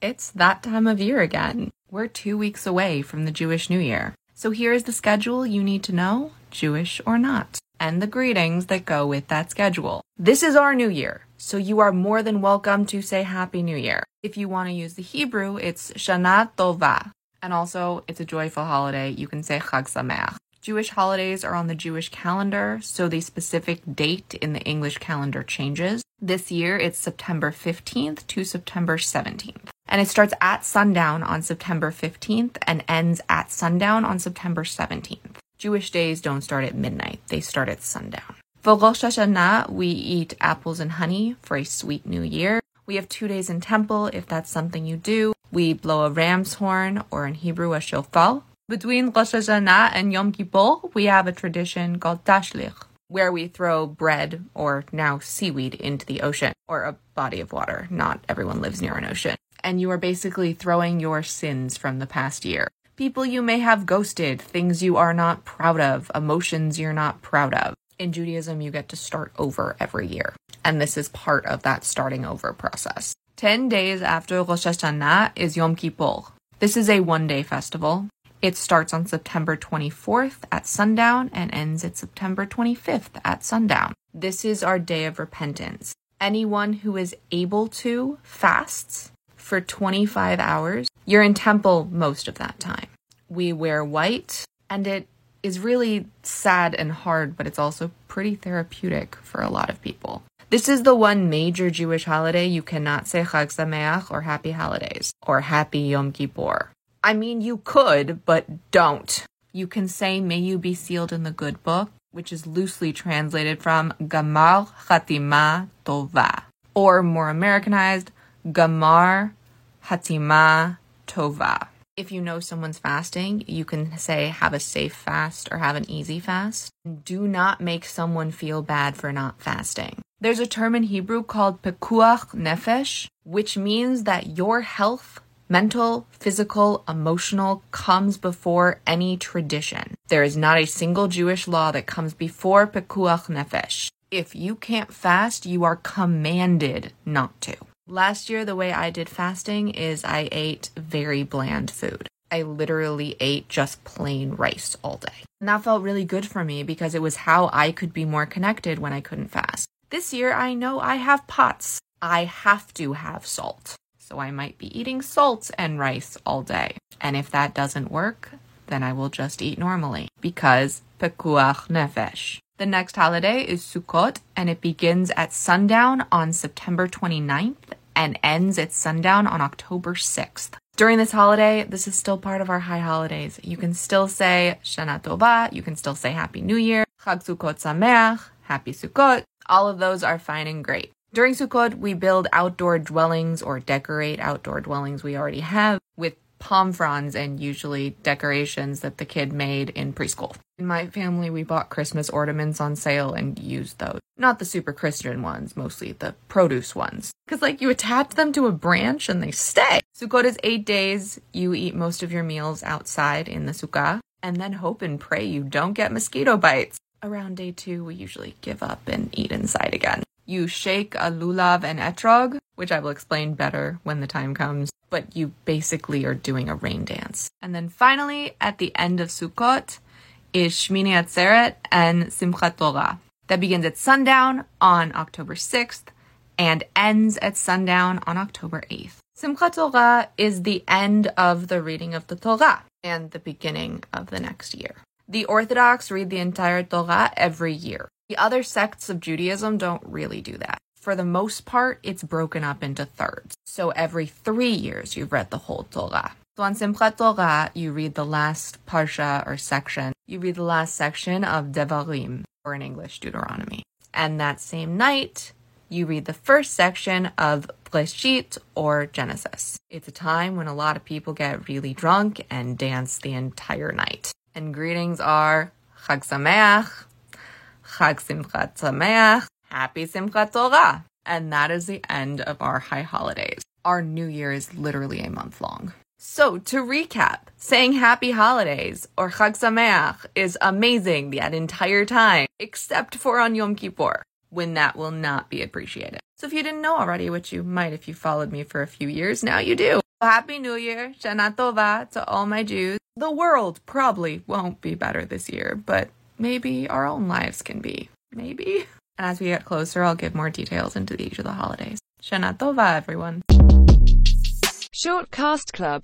It's that time of year again. We're two weeks away from the Jewish New Year. So here is the schedule you need to know, Jewish or not, and the greetings that go with that schedule. This is our New Year, so you are more than welcome to say Happy New Year. If you want to use the Hebrew, it's Shana Tova. And also, it's a joyful holiday. You can say Chag Sameach. Jewish holidays are on the Jewish calendar, so the specific date in the English calendar changes. This year, it's September 15th to September 17th. And it starts at sundown on September 15th and ends at sundown on September 17th. Jewish days don't start at midnight, they start at sundown. For Rosh Hashanah, we eat apples and honey for a sweet new year. We have two days in temple if that's something you do. We blow a ram's horn, or in Hebrew, a shofar. Between Rosh Hashanah and Yom Kippur, we have a tradition called tashlich, where we throw bread, or now seaweed, into the ocean, or a body of water. Not everyone lives near an ocean. And you are basically throwing your sins from the past year. People you may have ghosted, things you are not proud of, emotions you're not proud of. In Judaism, you get to start over every year. And this is part of that starting over process. 10 days after Rosh Hashanah is Yom Kippur. This is a one day festival. It starts on September 24th at sundown and ends at September 25th at sundown. This is our day of repentance. Anyone who is able to fasts for 25 hours. You're in temple most of that time. We wear white, and it is really sad and hard, but it's also pretty therapeutic for a lot of people. This is the one major Jewish holiday you cannot say Chag Sameach or Happy Holidays or Happy Yom Kippur. I mean, you could, but don't. You can say, May you be sealed in the good book, which is loosely translated from Gamar Chatima Tova, or more Americanized, Gamar Hatima Tova. If you know someone's fasting, you can say, have a safe fast or have an easy fast. Do not make someone feel bad for not fasting. There's a term in Hebrew called pekuach nefesh, which means that your health mental, physical, emotional comes before any tradition. There is not a single Jewish law that comes before Pekuach Nefesh. If you can't fast, you are commanded not to. Last year, the way I did fasting is I ate very bland food. I literally ate just plain rice all day. And that felt really good for me because it was how I could be more connected when I couldn't fast. This year, I know I have POTS. I have to have salt so I might be eating salt and rice all day. And if that doesn't work, then I will just eat normally because pekuach nefesh. The next holiday is Sukkot and it begins at sundown on September 29th and ends at sundown on October 6th. During this holiday, this is still part of our high holidays. You can still say Shana Tova, you can still say Happy New Year, Chag Sukkot Sameach, Happy Sukkot. All of those are fine and great. During Sukkot, we build outdoor dwellings or decorate outdoor dwellings we already have with palm fronds and usually decorations that the kid made in preschool. In my family, we bought Christmas ornaments on sale and used those. Not the super Christian ones, mostly the produce ones. Because, like, you attach them to a branch and they stay. Sukkot is eight days. You eat most of your meals outside in the sukkah and then hope and pray you don't get mosquito bites. Around day two, we usually give up and eat inside again. You shake a lulav and etrog, which I will explain better when the time comes, but you basically are doing a rain dance. And then finally, at the end of Sukkot, is Shmini Atzeret and Simchat Torah. That begins at sundown on October 6th and ends at sundown on October 8th. Simchat Torah is the end of the reading of the Torah and the beginning of the next year. The Orthodox read the entire Torah every year. The other sects of Judaism don't really do that. For the most part, it's broken up into thirds. So every three years, you've read the whole Torah. So on Simchat Torah, you read the last parsha or section. You read the last section of Devarim, or in English, Deuteronomy. And that same night, you read the first section of Breshit or Genesis. It's a time when a lot of people get really drunk and dance the entire night. And greetings are Chag Sameach, Chag Simchat Sameach, Happy Simchat Torah. And that is the end of our high holidays. Our new year is literally a month long. So to recap, saying happy holidays or Chag Sameach is amazing that entire time, except for on Yom Kippur, when that will not be appreciated. So if you didn't know already, which you might if you followed me for a few years, now you do. Happy New Year, Shana Tova to all my Jews. The world probably won't be better this year, but maybe our own lives can be. Maybe. And as we get closer, I'll give more details into each of the holidays. Shana Tova, everyone. Short Cast Club